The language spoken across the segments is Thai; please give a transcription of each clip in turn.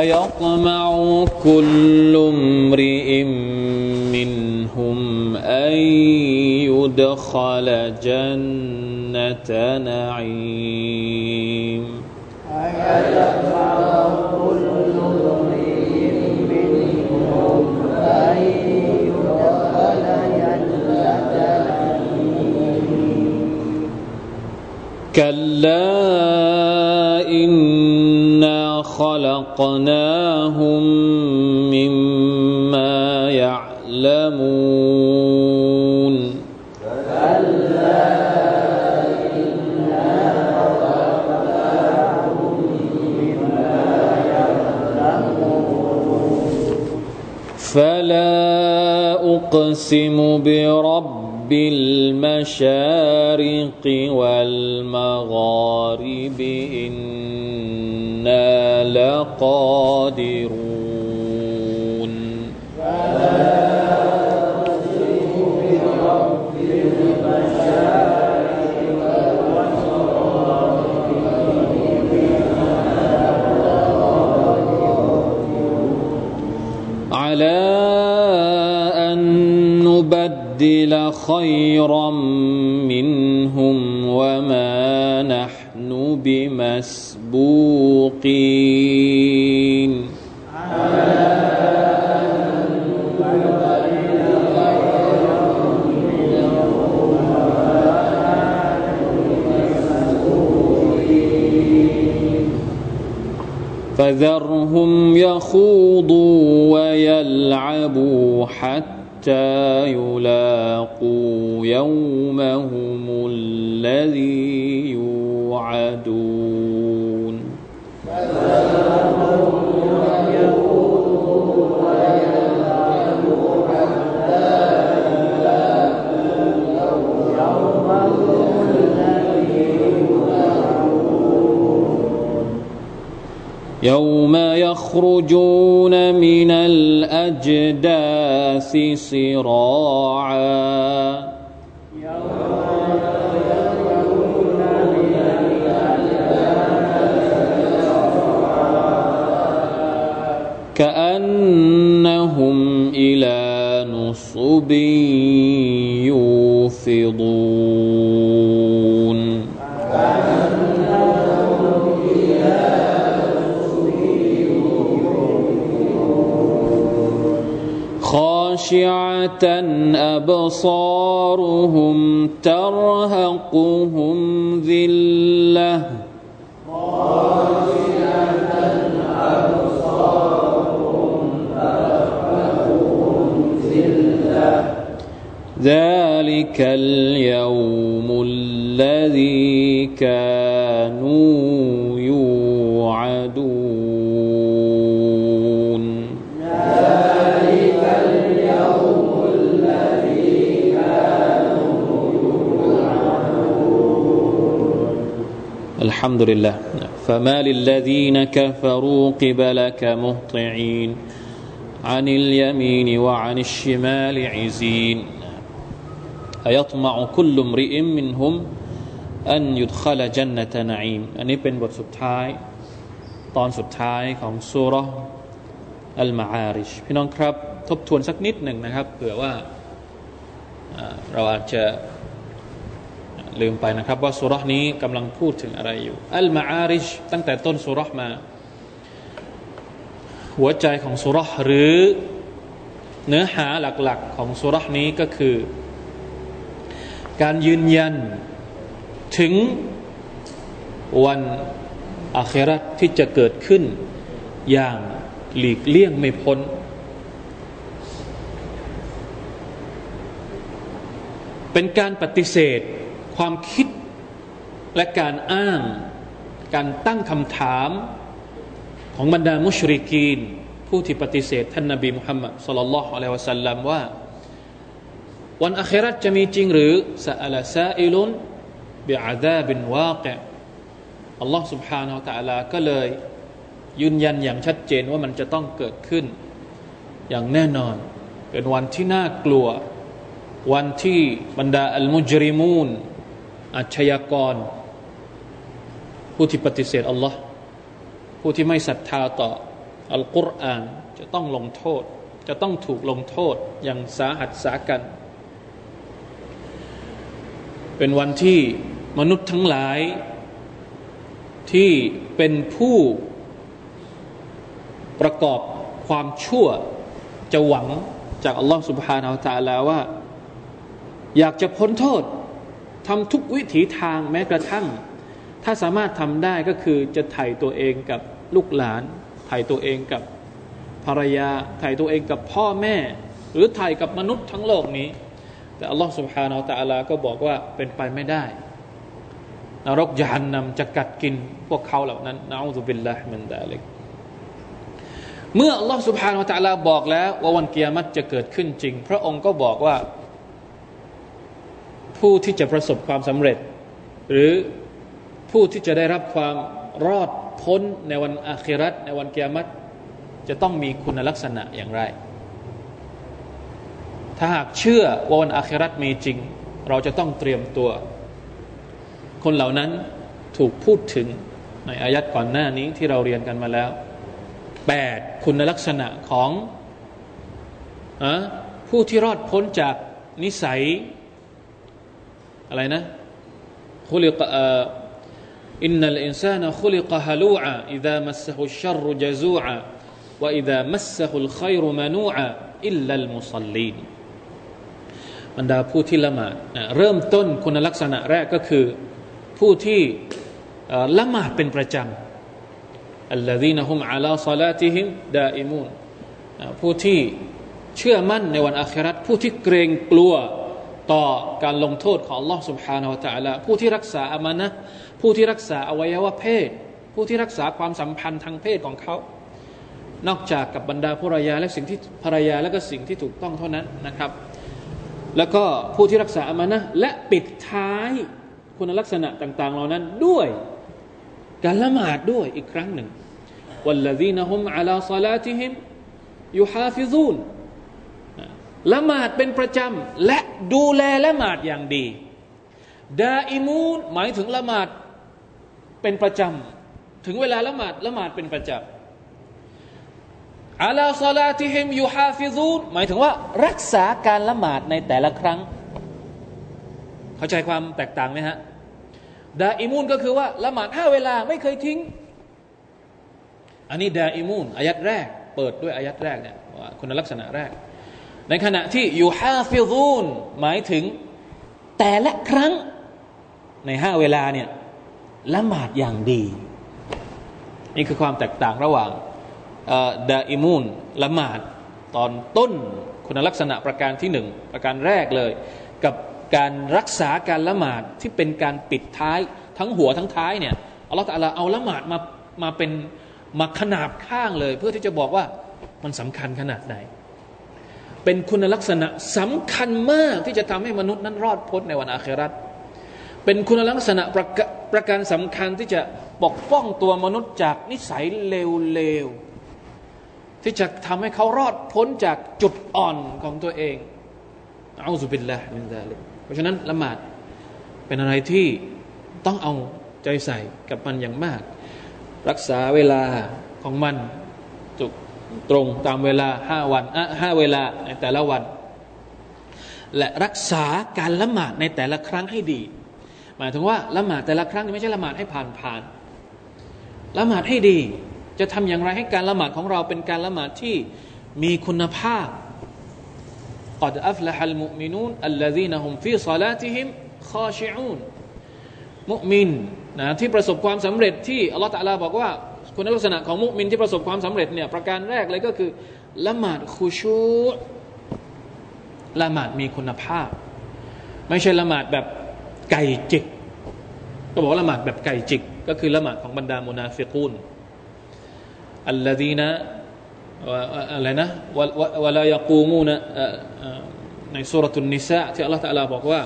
أيطمع كل امرئ منهم أن يدخل جنة نعيم. أيطمع خلقناهم مما يعلمون. فلا أقسم برب المشارق والمغارب خيرا منهم وما نحن بمسبوقين. فذرهم يخوضوا ويلعبوا حتى حتى يلاقوا يوم يوم يخرجون من الأجداث صراعا. كأنهم إلى نصب يوفضون. خاشعة أبصارهم ترهقهم ذلة ذلك اليوم الذي كان الحمد لله فما للذين كفروا قبلك مهطعين عن اليمين وعن الشمال عزين أيطمع كل امرئ منهم أن يدخل جنة نعيم อันนี้เป็นบทสุดท้าย ตอนสุดท้ายของสุรอัลมาอาริชพี่น้องครับ ทบทวนสักนิดหนึ่งนะครับเผื่อว่าอ่าเราอาจจะ ลืมไปนะครับ ว่าสุรษนี้กำลังพูดถึงอะไรอยู่ อัลมาอาริชตั้งแต่ต้นสุรษมา หัวใจของสุรษหรือเนื้อหาหลักๆของสุรษนี้ก็คือ การยืนยันถึงวันอาเคราที่จะเกิดขึ้นอย่างหลีกเลี่ยงไม่พ้น เป็นการปฏิเสธ ความคิดและการอ้าง การตั้งคำถามของบรรดามุชริกีน ผู้ที่ปฏิเสธท่านนบีมุฮัมมัดสลลัลลอฮุอะลัยฮิวะสัลลัมว่า วันอาคราจะมีจริงหรือซาอลาซาอิลุนบิอาดาบินวาเกอัลลอฮ์ سبحانه และ تعالى ก็เลยยืนยันอย่างชัดเจนว่ามันจะต้องเกิดขึ้น อย่างแน่นอน เป็นวันที่น่ากลัว วันที่บรรดาอัลมุจริมูน อาชญากร ผู้ที่ปฏิเสธอัลลอฮ์ผู้ที่ไม่ศรัทธาต่ออัลกุรอานจะต้องลงโทษ จะต้องถูกลงโทษอย่างสาหัสสากัน เป็นวันที่มนุษย์ทั้งหลาย ที่เป็นผู้ประกอบความชั่วจะหวังจากอัลลอฮ์สุบฮานาอัลตะลาว่า อยากจะพ้นโทษ ทำทุกวิถีทางแม้กระทั่ง ถ้าสามารถทำได้ก็คือจะไถ่ตัวเองกับลูกหลาน ไถ่ตัวเองกับภรรยา ไถ่ตัวเองกับพ่อแม่ หรือไถ่กับมนุษย์ทั้งโลกนี้ แต่อัลลอฮ์สุบฮานาอัลตะลาก็บอกว่าเป็นไปไม่ได้นรกยานนำจะกัดกินพวกเขาเหล่านั้นนะอัลลอฮฺบิลละมันดาลิกเมื่ออัลลอฮ์สุบฮานาอัลตะลาบอกแล้วว่าวันเกียรติจะเกิดขึ้นจริง พระองค์ก็บอกว่า ผู้ที่จะประสบความสำเร็จ หรือผู้ที่จะได้รับความรอดพ้นในวันอาคิรัตในวันเกียรติจะต้องมีคุณลักษณะอย่างไร ถ้าหากเชื่อว่าวันอาคิรัตมีจริง เราจะต้องเตรียมตัว คนเหล่านั้นถูกพูดถึงในอายัดก่อนหน้านี้ที่เราเรียนกันมาแล้วแปดคุณลักษณะของอผู้ที่รอดพ้นจากนิสัย อะไรนะคุลิกอินนัลอินซานคุลิกฮะลูอะอิดามัสฮุชรจซูอะวะอิดามัสฮุลขัยรุมานูอะอิลลัลมุซัลลีนบรรดาผู้ที่ละหมาดเริ่มต้นคุณลักษณะแรกก็คือผู้ที่ละหมาดเป็นประจำอัลลฮีนะฮุมอาลาซาลาติฮิมดาอิมูนผู้ที่เชื่อมั่นในวันอาคราตผู้ที่เกรงกลัว ต่อการลงโทษของ Allah سبحانه และ تعالى ผู้ที่รักษาอามานะผู้ที่รักษาอวัยวะเพศ ผู้ที่รักษาความสัมพันธ์ทางเพศของเขา นอกจากกับบรรดาภรรยาและสิ่งที่ภรรยาและก็สิ่งที่ถูกต้องเท่านั้นนะครับ แล้วก็ผู้ที่รักษาอามานะและปิดท้ายคุณลักษณะต่าง ๆ เหล่านั้นด้วยการละหมาดด้วยอีกครั้งหนึ่ง والذين هم على صلاتهم يحافظون ละหมาดเป็นประจำและดูแลละหมาดอย่างดี ดาอิมูนหมายถึงละหมาดเป็นประจำถึงเวลาละหมาดละหมาดเป็นประจำعلى صلاتهم يحافظون หมายถึงว่ารักษาการละหมาดในแต่ละครั้ง เข้าใจความแตกต่างไหมฮะ دائمون ก็คือว่าละหมาดห้าเวลาไม่เคยทิ้ง อันนี้ دائمون อายัดแรก เปิดด้วยอายัดแรกเนี่ยคุณลักษณะแรก ในขณะที่ يحافظون หมายถึงแต่ละครั้งในห้าเวลาเนี่ยละหมาดอย่างดี นี่คือความแตกต่างระหว่างดาอิมูนละหมาดตอนต้นคุณลักษณะประการที่หนึ่งประการแรกเลย กับการรักษาการละหมาดที่เป็นการปิดท้ายทั้งหัวทั้งท้ายเนี่ยอัลลอฮฺเอาละหมาดมามาเป็นมาขนาบข้างเลย เพื่อที่จะบอกว่ามันสำคัญขนาดไหน เป็นคุณลักษณะสำคัญมากที่จะทำให้มนุษย์นั้นรอดพ้นในวันอาคราตเป็นคุณลักษณะประประการสำคัญที่จะปกป้องตัวมนุษย์จากนิสัยเลวๆที่จะทำให้เขารอดพ้นจากจุดอ่อนของตัวเองเอาสุบินละมินซาลิกเพราะฉะนั้นละหมาดเป็นอะไรที่ต้องเอาใจใส่กับมันอย่างมาก รักษาเวลาของมัน ตรงตามเวลาห้าวันห้าเวลาในแต่ละวัน และรักษาการละหมาดในแต่ละครั้งให้ดี หมายถึงว่าละหมาดแต่ละครั้งไม่ใช่ละหมาดให้ผ่านผ่านละหมาดให้ดี จะทำอย่างไรให้การละหมาดของเราเป็นการละหมาดที่มีคุณภาพกอดอัฟละฮัลมุมินูนอัลลซีนะฮุมฟีซาลาติฮิมคอชิอูนมุมินนะที่ประสบความสำเร็จที่อัลลอฮฺตะลาบอกว่า คุณลักษณะของมุมินที่ประสบความสำเร็จเนี่ยประการแรกเลยก็คือละหมาดคุชูละหมาดมีคุณภาพ ไม่ใช่ละหมาดแบบไก่จิก ก็บอกว่าละหมาดแบบไก่จิก ก็คือละหมาดของบรรดามุนาฟิกูนอัลลดีนะอะไรนะวะลายกูมูนะในสุรทุนนิสะที่อัลลอฮฺตะลาบอกว่า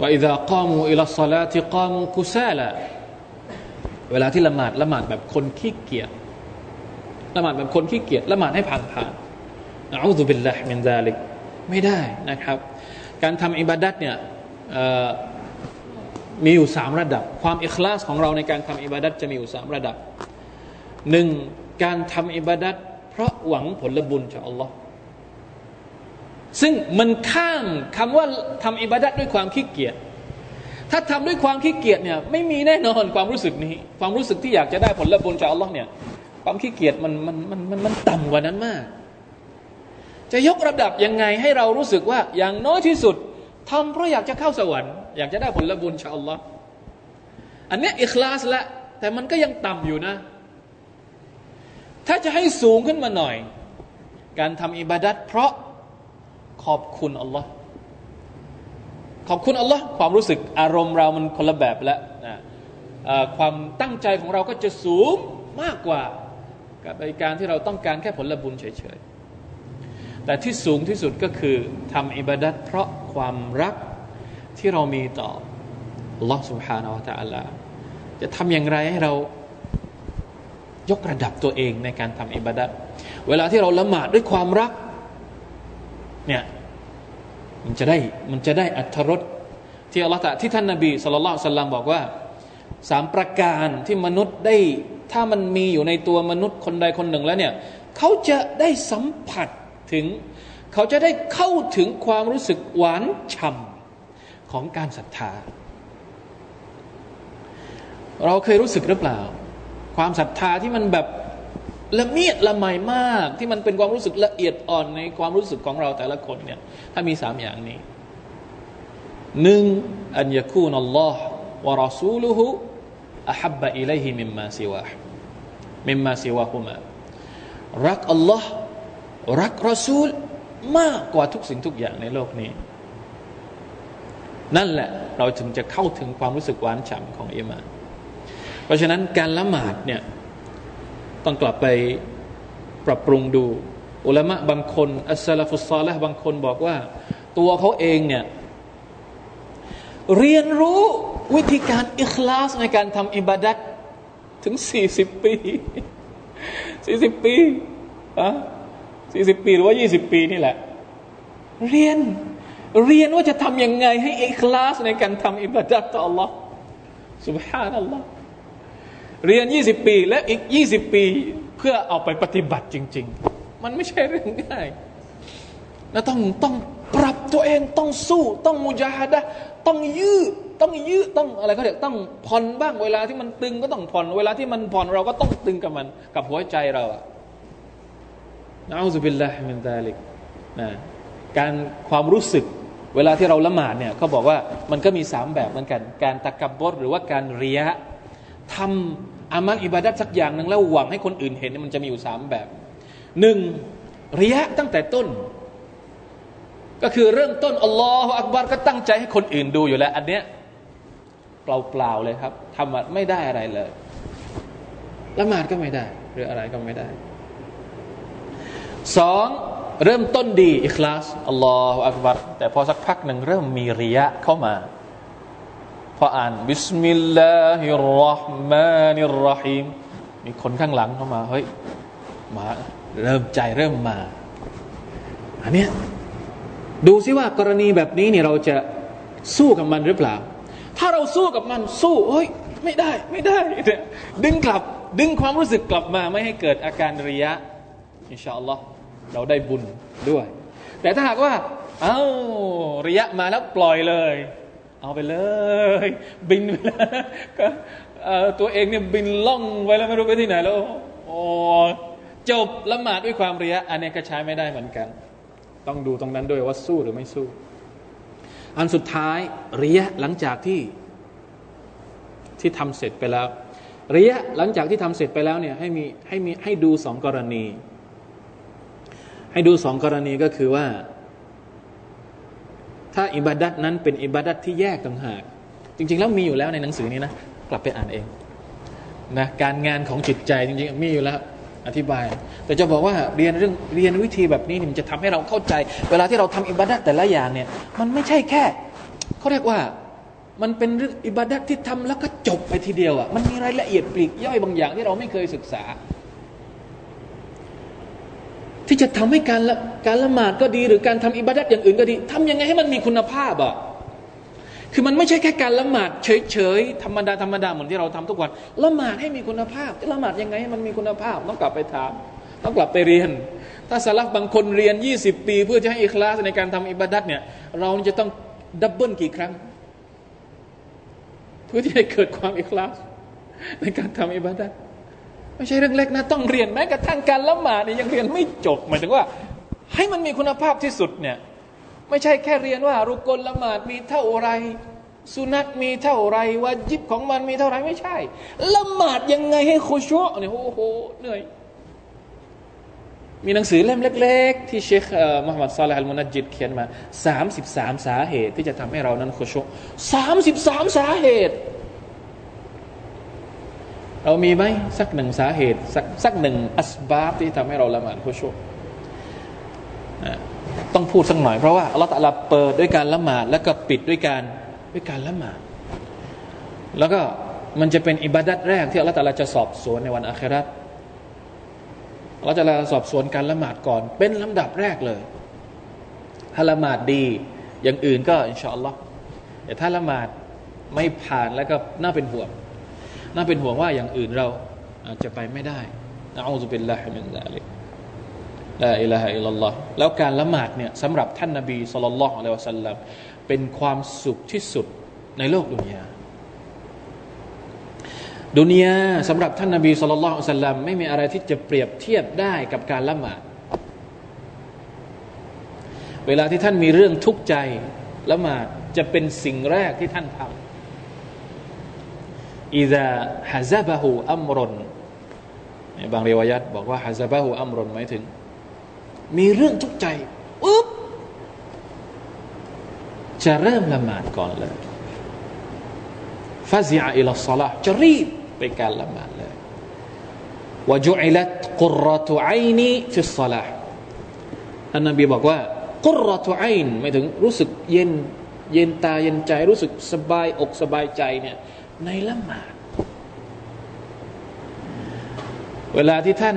ว่าอิดะก เวลาที่ละหมาดละหมาดแบบคนขี้เกียจละหมาดแบบคนขี้เกียจละหมาดให้ผ่านผ่านนะอูซุบิลลาฮิมินซาลิกไม่ได้นะครับ การทำอิบาดัตเนี่ยมีอยู่สามระดับ ความอิคลาสของเราในการทำอิบาดัตจะมีอยู่สามระดับหนึ่งการทำอิบาดัตเพราะหวังผลบุญจากอัลลอฮ์ซึ่งมันข้ามคำว่าทำอิบาดัตด้วยความขี้เกียจ ถ้าทำด้วยความขี้เกียจเนี่ยไม่มีแน่นอนความรู้สึกนี้ ความรู้สึกที่อยากจะได้ผลบุญจากอัลลอฮ์เนี่ยความขี้เกียจมันมันมันมันมันต่ำกว่านั้นมาก จะยกระดับยังไงให้เรารู้สึกว่าอย่างน้อยที่สุดทำเพราะอยากจะเข้าสวรรค์อยากจะได้ผลบุญจากอัลลอฮ์อันนี้อิคลาสละแต่มันก็ยังต่ำอยู่นะ ถ้าจะให้สูงขึ้นมาหน่อย การทำอิบาดัตเพราะขอบคุณอัลลอฮ์ ขอบคุณอัลลอฮ์ความรู้สึกอารมณ์เรามันคนละแบบแล้วนะความตั้งใจของเราก็จะสูงมากกว่ากับการที่เราต้องการแค่ผลบุญเฉยๆ แต่ที่สูงที่สุดก็คือทำอิบาดัตเพราะความรักที่เรามีต่อ Allah سبحانه และ تعالى จะทำอย่างไรให้เรายกระดับตัวเองในการทำอิบาดัตเวลาที่เราละหมาดด้วยความรักเนี่ย มันจะได้มันจะได้อัธรสที่อัลลอฮฺที่ท่านนาบีสุลต่านสัลลัมบอกว่าสามประการที่มนุษย์ได้ถ้ามันมีอยู่ในตัวมนุษย์คนใดคนหนึ่งแล้วเนี่ยเขาจะได้สัมผัสถึง เขาจะได้เข้าถึงความรู้สึกหวานฉ่ำของการศรัทธา เราเคยรู้สึกหรือเปล่า ความศรัทธาที่มันแบบ ละเมียดละไมมาก ที่มันเป็นความรู้สึกละเอียดอ่อนในความรู้สึกของเราแต่ละคนเนี่ยถ้ามีสามอย่างนี้หนึ่งอันยาคูนัลลอฮ์วะรอซูลุฮุอัฮับบะอิเลฮิมิมมาซิวะมิมมาซิวะฮุมารักอัลลอฮ์รักรอซูลมากกว่าทุกสิ่งทุกอย่างในโลกนี้ นั่นแหละเราถึงจะเข้าถึงความรู้สึกหวานฉ่ำของอิมาน เพราะฉะนั้นการละหมาดเนี่ย ต้องกลับไปปรับปรุงดู อุลามะบางคน อัสลาฟุสซาละบางคนบอกว่า ตัวเขาเองเนี่ย เรียนรู้วิธีการอิคลาสในการทำอิบาดัตถึงสี่สิบปีสี่สิบปีอะสี่สิบปี หรือว่ายี่สิบปีนี่แหละ เรียนเรียนว่าจะทำยังไงให้อิคลาสในการทำอิบาดัตต่อ Allah سبحان الله เรียน 20 ปี และอีก 20 ปีเพื่อเอาไปปฏิบัติจริง ๆ มันไม่ใช่เรื่องง่ายแล้วต้องต้องปรับตัวเองต้องสู้ ต้องมุจาฮดะต้องยืดต้องยืดต้องอะไรก็เรียกต้องผ่อนบ้างเวลาที่มันตึงก็ต้องผ่อนเวลาที่มันผ่อนเราก็ต้องตึงกับมันกับหัวใจเราอะนะอัลลอฮฺบิลลาฮิมินซาลิกนะการความรู้สึกเวลาที่เราละหมาดเนี่ยเขาบอกว่ามันก็มีสามแบบเหมือนกัน การตะกับบดหรือว่าการเรียะทำ อามัลอิบาดัตสักอย่างหนึ่งแล้วหวังให้คนอื่นเห็นมันจะมีอยู่สามแบบหนึ่งระยะตั้งแต่ต้น ก็คือเริ่มต้นอัลลอฮฺอักบารก็ตั้งใจให้คนอื่นดูอยู่แล้ว อันเนี้ยเปล่าๆเลยครับทำไม่ได้อะไรเลยละหมาดก็ไม่ได้ หรืออะไรก็ไม่ได้สองเริ่มต้นดีอิคลาสอัลลอฮฺอักบารแต่พอสักพักหนึ่งเริ่มมีริยะเข้ามา พออ่านบิสมิลลาฮิรราะห์มานิรราะฮีมมีคนข้างหลังเข้ามาเฮ้ยมาเริ่มใจเริ่มมาอันเนี้ยดูซิว่ากรณีแบบนี้เนี่ยเราจะสู้กับมันหรือเปล่า ถ้าเราสู้กับมันสู้เฮ้ยไม่ได้ไม่ได้ดึงกลับดึงความรู้สึกกลับมาไม่ให้เกิดอาการริยะอินชาอัลลอฮ์เราได้บุญด้วย แต่ถ้าหากว่า เอา้าริยะมาแล้วปล่อยเลย เอาไปเลย บินไปแล้วก็ตัวเองเนี่ยบินล่องไปแล้วไม่รู้ไปที่ไหนแล้วโอ้จบละหมาดด้วยความเรียอันนี้ก็ใช้ไม่ได้เหมือนกัน ต้องดูตรงนั้นด้วยว่าสู้หรือไม่สู้ อันสุดท้ายเรียหลังจากที่ที่ทำเสร็จไปแล้วเรียหลังจากที่ทำเสร็จไปแล้วเนี่ยให้มีให้มีให้ดูสองกรณี ให้ดูสองกรณีก็คือว่า ถ้าอิบาดัตนั้นเป็นอิบาดัตที่แยกต่างหาก จริง ๆ แล้วมีอยู่แล้วในหนังสือนี้นะ กลับไปอ่านเองนะการงานของจิตใจจริง ๆ มีอยู่แล้วอธิบาย แต่จะบอกว่าเรียนเรื่องเรียนวิธีแบบนี้มันจะทำให้เราเข้าใจ เวลาที่เราทำอิบาดัตแต่ละอย่างเนี่ย มันไม่ใช่แค่เขาเรียกว่ามันเป็นเรื่องอิบาดัตที่ทำแล้วก็จบไปทีเดียวอะมันมีรายละเอียดปลีกย่อยบางอย่างที่เราไม่เคยศึกษา ที่จะทำให้การการละหมาดก็ดี หรือการทำอิบาดัตอย่างอื่นก็ดีทำยังไงให้มันมีคุณภาพอะคือมันไม่ใช่แค่การละหมาดเฉยๆธรรมดาธรรมดาเหมือนที่เราทำทุกวันละหมาดให้มีคุณภาพละหมาดยังไงให้มันมีคุณภาพ ต้องกลับไปถามต้องกลับไปเรียน ถ้าสลับบางคนเรียน 20 ปี เพื่อจะให้อิคลาสในการทำอิบาดัตเนี่ยเราจะต้องดับเบิลกี่ครั้ง เพื่อที่ให้เกิดความอิคลาสในการทำอิบาดัต ไม่ใช่เรื่องเล็กนะต้องเรียนแม้กระทั่งการละหมาดเนี่ยยังเรียนไม่จบหมายถึงว่า ให้มันมีคุณภาพที่สุดเนี่ยไม่ใช่แค่เรียนว่ารุกลละหมาดมีเท่าไรสุนัตมีเท่าไรวาจิบของมันมีเท่าไรไม่ใช่ละหมาดยังไงให้คชัวเนี่ยโอ้โหเหนื่อยมีหนังสือเล่มเล็ก ๆ ที่เชคมุฮัมมัดซาลฮัลมุนัจิดเขียนมา 33 สาเหตุที่จะทำให้เรานั้นคุชสามสิบสามสาเหตุ เรามีไหมสักหนึ่งสาเหตุ สักสักหนึ่งอัสบาบที่ทำให้เราละหมาดคุชต้องพูดสักหน่อยเพราะว่าอัลลอฮฺตะลาเปิดด้วยการละหมาดแล้วก็ปิดด้วยการด้วยการละหมาด แล้วก็มันจะเป็นอิบาดัตแรกที่อัลลอฮฺตะลาจะสอบสวนในวันอาคราตเราจะลาสอบสวนการละหมาดก่อน เป็นลำดับแรกเลยถ้าละหมาดดี อย่างอื่นก็อินชาอัลลอฮ์แต่ถ้าละหมาดไม่ผ่านแล้วก็น่าเป็นห่วง น่าเป็นห่วงว่าอย่างอื่นเราอาจจะไปไม่ได้نعوذ بالله من ذلك لا إله إلا الله แล้วการละหมาดเนี่ยสำหรับท่านนาบี صلى الله عليه وسلم เป็นความสุขที่สุดในโลกดุนยาดุนยาสำหรับท่านนาบี صلى الله عليه وسلم ไม่มีอะไรที่จะเปรียบเทียบได้กับการละหมาด เวลาที่ท่านมีเรื่องทุกข์ใจละหมาดจะเป็นสิ่งแรกที่ท่านทำ อิดะฮะซาบะฮูอัมรนบางเรียวัยัตบอกว่าฮะซาบะฮูอัมรนหมายถึง มีเรื่องทุกใจปุ๊บจะเริ่มละหมาดก่อนเลยฟาซิอาอิลสลาจะรีบไปการละหมาดเลยวะจุอิลัตกุรตุไอعيني في الصلاة ท่านนบีบอกว่า قرة عين หมายถึงรู้สึกเย็นเย็นตาเย็นใจรู้สึกสบายอกสบายใจเนี่ย ในละหมาด เวลาที่ท่าน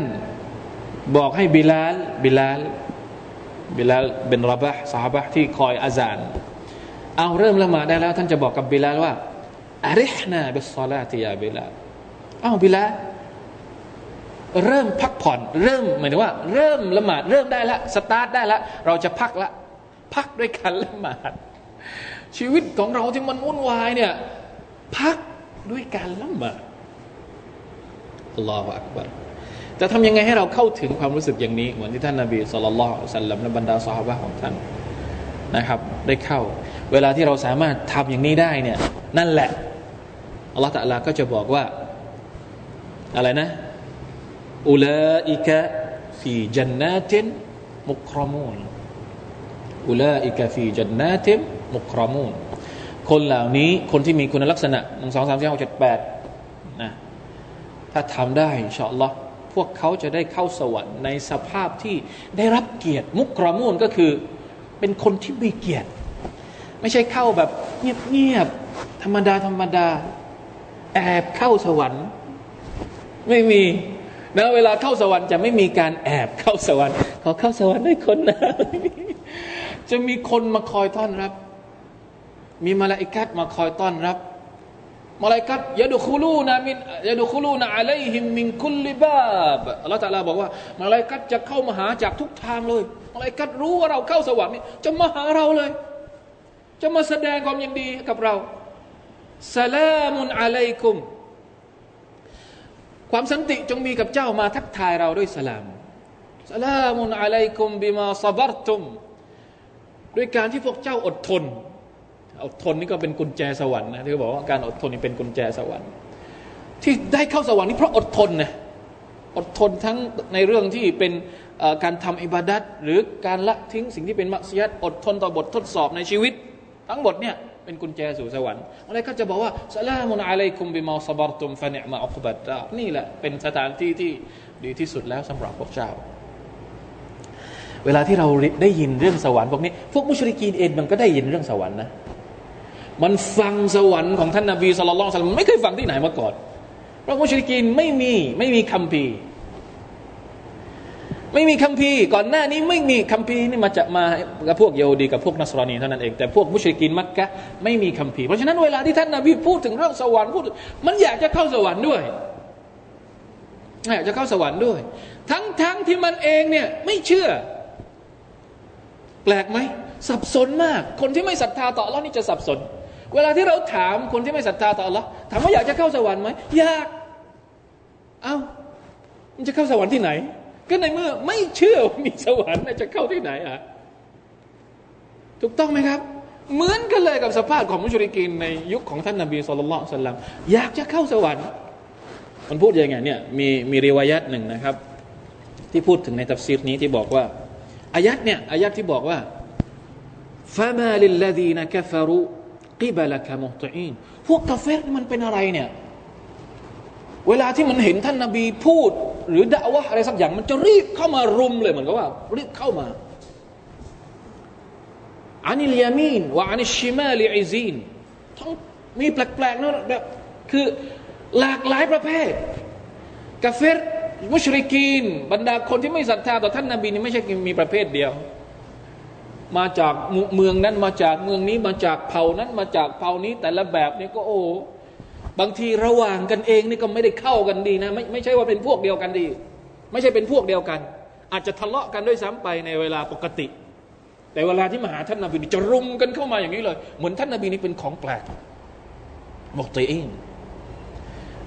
บอกให้บิลาลบิลาลบิลาลเป็นซอฮาบะฮ์ที่คอยอาซานเอาเริ่มละหมาดได้แล้ว ท่านจะบอกกับบิลาลว่าأرحنا بالصلاة يا بلالอ้าบิลาเริ่มพักผ่อนเริ่มหมายถึงว่า เริ่มละหมาดเริ่มได้ละสตาร์ทได้ละเราจะพักละ พักด้วยการละหมาดชีวิตของเราที่มันวุ่นวายเนี่ย พักด้วยการละหมาดอัลลอฮฺอักบารจะทำยังไงให้เราเข้าถึงความรู้สึกอย่างนี้ เหมือนที่ท่านนาบีสุลต่านสัลลัมและบรรดาสหายของท่านนะครับ ได้เข้า เวลาที่เราสามารถทำอย่างนี้ได้เนี่ยนั่นแหละอัลลอฮฺตะลาก็จะบอกว่าอะไรนะอุลาอิกะฟีจันนาตินมุครมูนอุลาอิกะฟีจันนาตินมุครมูน คนเหล่านี้คนที่มีคุณลักษณะหนึ่งสองสามสี่ห้าเจ็ดแปดนะถ้าทำได้อินชาอัลลอฮ์พวกเขาจะได้เข้าสวรรค์ในสภาพที่ได้รับเกียรติมุกรมูนก็คือเป็นคนที่มีเกียรติ ไม่ใช่เข้าแบบเงียบๆธรรมดาธรรมดา แอบเข้าสวรรค์ ไม่มีนะเวลาเข้าสวรรค์จะไม่มีการแอบเข้าสวรรค์ขอเข้าสวรรค์ด้วยคนนะจะมีคนมาคอยต้อนรับ มีมาลาอิกัดมาคอยต้อนรับมาลาอิกัดยาดุคูลูนามินยาดุคูลูนาอะลัยฮิมมินคุลิบาบอัลลอฮฺตะลาบอกว่ามาลาอิกัดจะเข้ามาหาจากทุกทางเลยมาลาอิกัดรู้ว่าเราเข้าสวรรค์นี่จะมาหาเราเลย จะมาแสดงความยินดีกับเราสลามุนอะลัยกุม ความสันติจงมีกับเจ้ามาทักทายเราด้วยสลามสลามุนอะลัยกุมบิมาซาบรตุม ด้วยการที่พวกเจ้าอดทน อดทนนี่ก็เป็นกุญแจสวรรค์นะที่เขาบอกว่าการอดทนนี่เป็นกุญแจสวรรค์ ที่ได้เข้าสวรรค์นี่เพราะอดทนนะอดทนทั้งในเรื่องที่เป็นการทำอิบาดัตหรือการละทิ้งสิ่งที่เป็นมักซิยัดอดทนต่อบททดสอบในชีวิต ทั้งหมดเนี่ยเป็นกุญแจสู่สวรรค์อะไรก็จะบอกว่าสลามุนอะลัยคุมบิมาสบารตุมฟะเนมาอัคบัตนี่แหละเป็นสถานที่ที่ดีที่สุดแล้วสำหรับพวกเจ้า เวลาที่เราได้ยินเรื่องสวรรค์พวกนี้ พวกมุชริกีนเองมันก็ได้ยินเรื่องสวรรค์นะ มันฟังสวรรค์ของท่านนาบีสุลต่านไม่เคยฟังที่ไหนมาก่อน เพราะมุชริกีนไม่มีไม่มีคำพีไม่มีคัมภีร์ก่อนหน้านี้ไม่มีคัมภีร์นี่มาจากมากับพวกเยโฮดีกับพวกนัสรอนีเท่านั้นเองแต่พวกมุชริกินมักกะไม่มีคัมภีร์เพราะฉะนั้นเวลาที่ท่านนาบีพูดถึงเรื่องสวรรค์พูด มันอยากจะเข้าสวรรค์ด้วยอยากจะเข้าสวรรค์ด้วย ทั้งทั้งที่มันเองเนี่ยไม่เชื่อ แปลกไหมสับสนมาก คนที่ไม่ศรัทธาต่อ Allah นี่จะสับสน เวลาที่เราถามคนที่ไม่ศรัทธาต่อ Allah ถามว่าอยากจะเข้าสวรรค์ไหมอยากเอา้ามันจะเข้าสวรรค์ที่ไหน ก็ในเมื่อไม่เชื่อมีสวรรค์จะเข้าที่ไหนอะถูกต้องไหมครับ เหมือนกันเลยกับสภาพของมุชริกินในยุคของท่านนาบีสุลต่านสัลลัมอยากจะเข้าสวรรค์มันพูดยังไงเนี่ยมีมีรีวายัตหนึ่งนะครับ ที่พูดถึงในตัฟซีรนี้ที่บอกว่าอายัดเนี่ยอายัดที่บอกว่าفمال الذين كفروا قبلك مهطعين พวกกาเฟรมันเป็นอะไรเนี่ย เวลาที่มันเห็นท่านนาบีพูด หรือด่าว่าอะไรสักอย่าง มันจะรีบเข้ามารุมเลยเหมือนกับว่า รีบเข้ามาعن اليمين وعن الشمال عزين ทั้งมีแปลกๆนะแบบคือหลากหลายประเภทกาเฟรมุชริกีน บรรดาคนที่ไม่ศรัทธาต่อท่านนาบีนี่ไม่ใช่มีประเภทเดียว มาจากเมืองนั้นมาจากเมืองนี้มาจากเผ่านั้นมาจากเผ่านี้แต่ละแบบนี่ก็โอ้บางทีระหว่างกันเองนี่ก็ไม่ได้เข้ากันดีนะไม่ไม่ใช่ว่าเป็นพวกเดียวกันดี ไม่ใช่เป็นพวกเดียวกัน อาจจะทะเลาะกันด้วยซ้ำไปในเวลาปกติ แต่เวลาที่มาหาท่านนาบีจะรุมกันเข้ามาอย่างนี้เลย เหมือนท่านนาบีนี่เป็นของแปลกบอกตัวเอง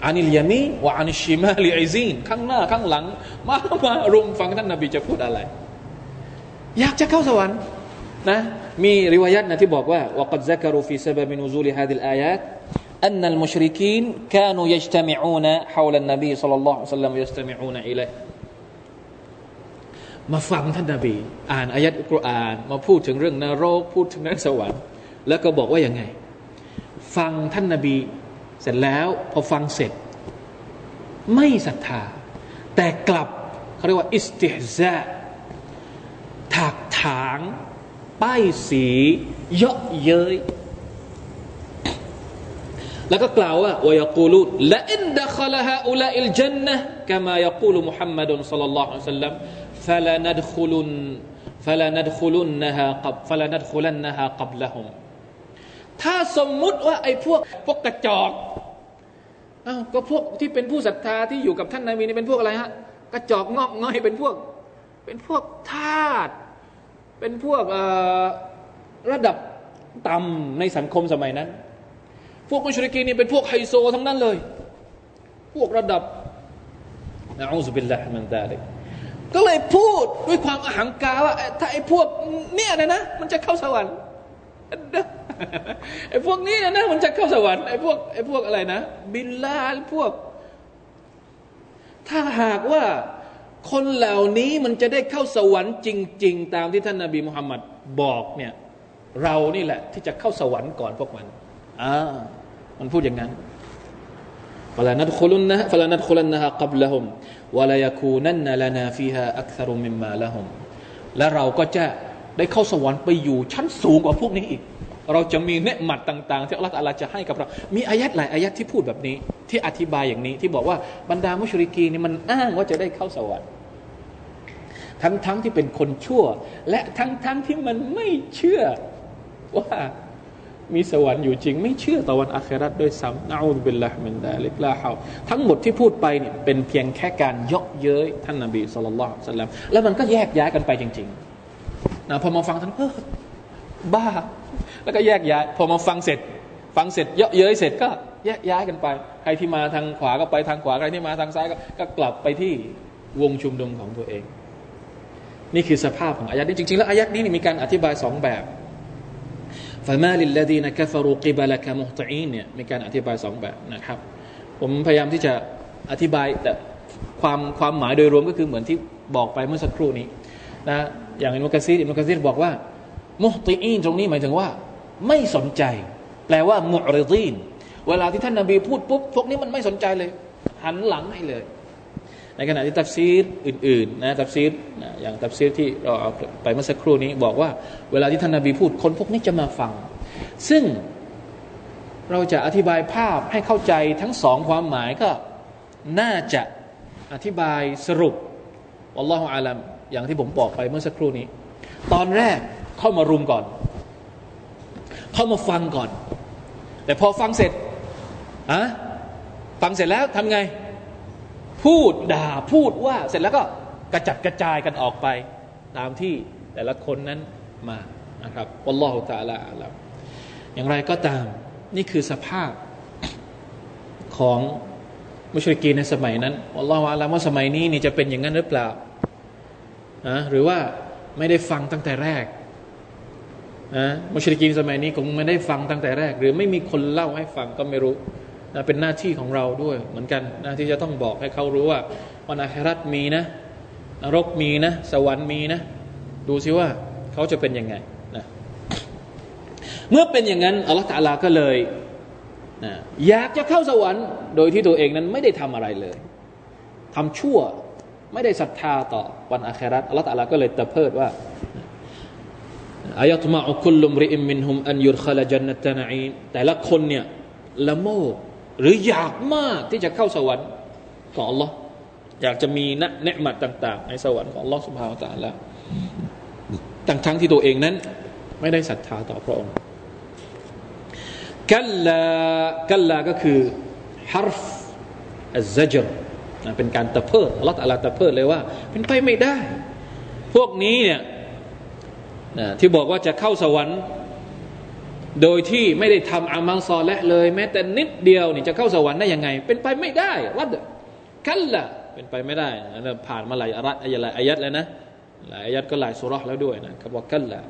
عن اليمين وعن الشمال عزين ข้างหน้าข้างหลัง มามารุมฟังท่านนาบีจะพูดอะไร อยากจะเข้าสวรรค์ นะมีริวายัตนะที่บอกว่า وقد ذكروا في سبب نزول هذه الآيات أن المشركين كانوا يجتمعون حول النبي صلى الله عليه وسلم يستمعون إليه มาฟังท่านนาบีอ่านอายัดอัลกุรอานมาพูดถึงเรื่องนรกพูดถึงเรื่องสวรรค์แล้วก็บอกว่าอย่างไง ฟังท่านนาบีเสร็จแล้วพอฟังเสร็จ ไม่ศรัทธา แต่กลับเขาเรียกว่าอิสติฮซาถักถาง ป้ายสีเยาะเย้ยแล้วก็กล่าวว่าวายกูลูละอินดะคลฮะอุลาอิลจันนะกามายกูลมุฮัมมัดสัลลัลลอฮุอะลัยฮิสัลลัมฟะลานัดคุลุนฟะลานัดคุลุนนะฮะกับฟะลานัดคุลันนะฮะกับละฮุมถ้าสมมุติว่าไอ้พวกพวกกระจอกอ้าวก็พวกที่เป็นผู้ศรัทธาที่อยู่กับท่านนบีนี่เป็นพวกอะไรฮะกระจอกงอกง่อยเป็นพวก เป็นพวกทาส เป็นพวกระดับต่ำในสังคมสมัยนั้น พวกมุชริกีนี่เป็นพวกไฮโซทั้งนั้นเลย พวกระดับนะอูซุบิลลาฮิมันตาลิกก็เลยพูดด้วยความอหังการว่าถ้าไอ้พวกเนี่ยนะนะมันจะเข้าสวรรค์ไอ้พวกนี้นะนะมันจะเข้าสวรรค์ไอ้พวกไอ้พวกอะไรนะ บิลลาพวก ถ้าหากว่า คนเหล่านี้มันจะได้เข้าสวรรค์จริง ๆ ตามที่ท่านนาบีมุฮัมมัดบอกเนี่ยเรานี่แหละ ที่จะเข้าสวรรค์ก่อนพวกมันอ่ามันพูดอย่างนั้นฟลานัดคุลุนนะฟลานัดคุลันนะฮะกับละฮุมวลายคูนันนลานาฟีฮาอักษรุมิมมาละฮุมและเราก็จะได้เข้าสวรรค์ไปอยู่ชั้นสูงกว่าพวกนี้อีก เราจะมีเนืหมัดต่างๆ ที่อัลลอฮฺจะให้กับเรา มีอายัดหลายอายัดที่พูดแบบนี้ ที่อธิบายอย่างนี้ที่บอกว่าบรรดามุชริกีนี่มันอ้างว่าจะได้เข้าสวรรค์ทั้งๆทที่เป็นคนชั่ว และทั้งๆทที่มันไม่เชื่อว่ามีสวรรค์อยู่จริง ไม่เชื่อต่อวันอาคราตด้วยซ้ำนะอูบิลลาฮ์มินดาลิกลาฮาทั้งหมดที่พูดไปเนี่ยเป็นเพียงแค่การยกเย้ยท่านนบีสุลต่านแล้วมันก็แยกย้ายกันไปจริงๆนะพอมาฟังท่านเออ บ้า แล้วก็แยกย้าย พอมาฟังเสร็จ ฟังเสร็จเยอะเย้ยเสร็จก็แยกย้ายกันไป ใครที่มาทางขวาก็ไปทางขวา ใครที่มาทางซ้ายก็ก็กลับไปที่วงชุมนุมของตัวเอง นี่คือสภาพของอายัดนี้จริงๆแล้วอายัดนี้มีการอธิบายสองแบบฟามาลิลลดีนกัฟรุกิบาลกะมุตอีนเนี่ยมีการอธิบายสองแบบนะครับ ผมพยายามที่จะอธิบายแต่ความความหมายโดยรวมก็คือเหมือนที่บอกไปเมื่อสักครู่นี้นะอย่างอินุกซีดอินุกซีดบอกว่า มุตอีนตรงนี้หมายถึงว่า ไม่สนใจ แปลว่ามุริดีนเวลาที่ท่านนาบีพูดปุ๊บพวกนี้มันไม่สนใจเลย หันหลังให้เลย ในขณะที่ตัฟซีรอื่นๆนะตัฟซีรนะอย่างตัฟซีรที่เราเอาไปเมื่อสักครู่นี้บอกว่า เวลาที่ท่านนาบีพูดคนพวกนี้จะมาฟัง ซึ่งเราจะอธิบายภาพให้เข้าใจทั้งสองความหมายก็น่าจะอธิบายสรุปอัลลอฮฺอาลัมอย่างที่ผมบอกไปเมื่อสักครู่นี้ ตอนแรก เข้ามารุมก่อน เข้ามาฟังก่อน แต่พอฟังเสร็จอะฟังเสร็จแล้วทำไง พูดด่าพูดว่าเสร็จแล้วก็กระจัดกระจายกันออกไป ตามที่แต่ละคนนั้นมานะครับอัลลอฮฺตาลาอัลอย่างไรก็ตามนี่คือสภาพของมุชริกีในสมัยนั้นอัลลอฮฺอาลามว่าสมัยนี้นี่จะเป็นอย่างนั้นหรือเปล่านะหรือว่าไม่ได้ฟังตั้งแต่แรก นะมุชริกีนสมัยนี้คงไม่ได้ฟังตั้งแต่แรก หรือไม่มีคนเล่าให้ฟังก็ไม่รู้นะเป็นหน้าที่ของเราด้วยเหมือนกันนะที่จะต้องบอกให้เขารู้ว่าวันอาคราตมีนะนรกมีนะ สวรรค์มีนะ ดูซิว่าเขาจะเป็นยังไงนะเมื่อเป็นอย่างนั้นอัลลอฮฺตาลาก็เลยนะอยากจะเข้าสวรรค์ โดยที่ตัวเองนั้นไม่ได้ทำอะไรเลยทำชั่วไม่ได้ศรัทธาต่อวันอาคราตอัลลอฮฺตาลาก็เลยตะเพิดว่า อายะตมาอุคุลลุมริอิมมินฮุมอันยุรขลจันนตนาอีนแต่ละคนเนี่ยละโมบหรืออยากมากที่จะเข้าสวรรค์ของ Allah อยากจะมีนะเนืมัดต่าง ๆ ในสวรรค์ของ Allah สุบฮาวตะละทั้งทั้งที่ตัวเองนั้น ไม่ได้ศรัทธาต่อพระองค์กัลลากัลลาก็คือฮารฟอัซจรเป็นการตะเพิดอัลลอฮฺตะลาตะเพิดเลยว่า เป็นไปไม่ได้ พวกนี้เนี่ย ที่บอกว่าจะเข้าสวรรค์ โดยที่ไม่ได้ทำอามัลซอและเลย แม้แต่นิดเดียวนี่จะเข้าสวรรค์ได้ยังไง เป็นไปไม่ได้วัดกัลละเป็นไปไม่ได้นะผ่านมาหลายอารัตอายะหลายอายัดแล้วนะหลายอายัดก็หลายสุรษแล้วด้วยนะครับว่ากัลละ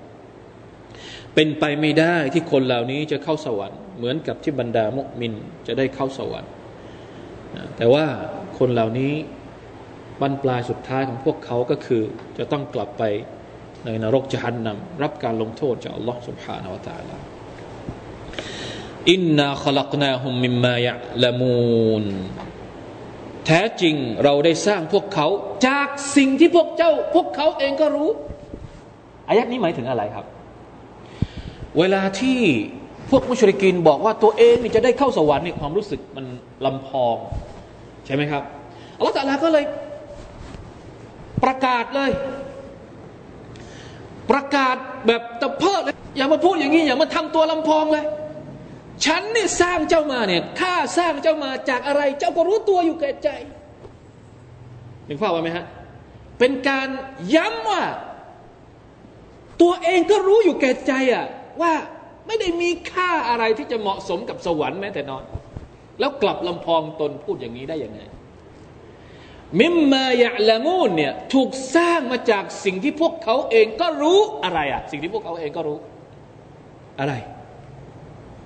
เป็นไปไม่ได้ที่คนเหล่านี้จะเข้าสวรรค์เหมือนกับที่บรรดามุมินจะได้เข้าสวรรค์แต่ว่าคนเหล่านี้บรรปลายสุดท้ายของพวกเขาก็คือจะต้องกลับไป ในนรกจหันนำรับการลงโทษจากอัลลอฮ์ سبحانه และ تعالى อินนาขลักนาฮุมมิมมายะละมูนแท้จริงเราได้สร้างพวกเขาจากสิ่งที่พวกเจ้า พวกเขาเองก็รู้ อายัดนี้หมายถึงอะไรครับ เวลาที่พวกมุชริกินบอกว่าตัวเองนี่จะได้เข้าสวรรค์นี่ความรู้สึกมันลำพอง ใช่ไหมครับอัลลอฮฺตะลาก็เลยประกาศเลย ประกาศแบบตะเพิดเลยอย่ามาพูดอย่างนี้อย่ามาทำตัวลำพองเลย ฉันนี่สร้างเจ้ามาเนี่ยข้าสร้างเจ้ามาจากอะไร เจ้าก็รู้ตัวอยู่แก่ใจถึงภาพไหมฮะเป็นการย้ำว่า ตัวเองก็รู้อยู่แก่ใจอะว่าไม่ได้มีค่าอะไรที่จะเหมาะสมกับสวรรค์แม้แต่น้อยแล้วกลับลำพองตนพูดอย่างนี้ได้ยังไง มิมมายะละมูนเนี่ยถูกสร้างมาจากสิ่งที่พวกเขาเองก็รู้อะไรอะสิ่งที่พวกเขาเองก็รู้ อะไร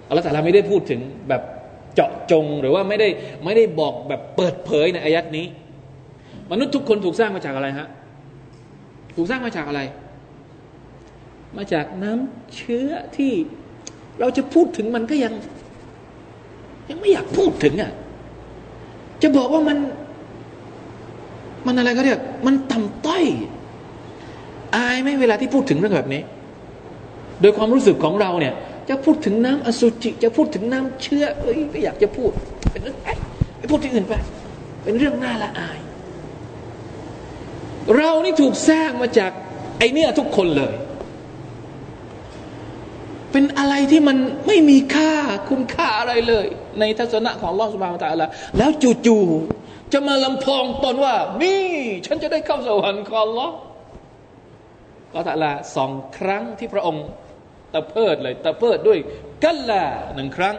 อัลลอฮฺตาลาไม่ได้พูดถึงแบบเจาะจงหรือว่าไม่ได้ไม่ได้บอกแบบเปิดเผยในอายัดนี้ มนุษย์ทุกคนถูกสร้างมาจากอะไรฮะถูกสร้างมาจากอะไร มาจากน้ำเชื้อที่เราจะพูดถึงมันก็ยัง ยังไม่อยากพูดถึงอะจะบอกว่ามัน มันอะไรก็เรียก มันต่ำต้อยอายไหมเวลาที่พูดถึงเรื่องแบบนี้ โดยความรู้สึกของเราเนี่ย จะพูดถึงน้ำอสุจิ จะพูดถึงน้ำเชื้อเอ้ยไม่อยากจะพูด เป็นเรื่องไปพูดที่อื่นไป เป็นเรื่องน่าละอาย เรานี่ถูกสร้างมาจากไอเนี่ยทุกคนเลย เป็นอะไรที่มันไม่มีค่าคุณค่าอะไรเลย ในทัศนะของลอสุบานตะละแล้วจู่ๆ จะมาลำพองตนว่า นี่ ฉันจะได้เข้าสวรรค์ของลอก็ตะลาสองครั้งที่พระองค์ตะเพิดเลยตะเพิดด้วยกัลลาหนึ่งครั้ง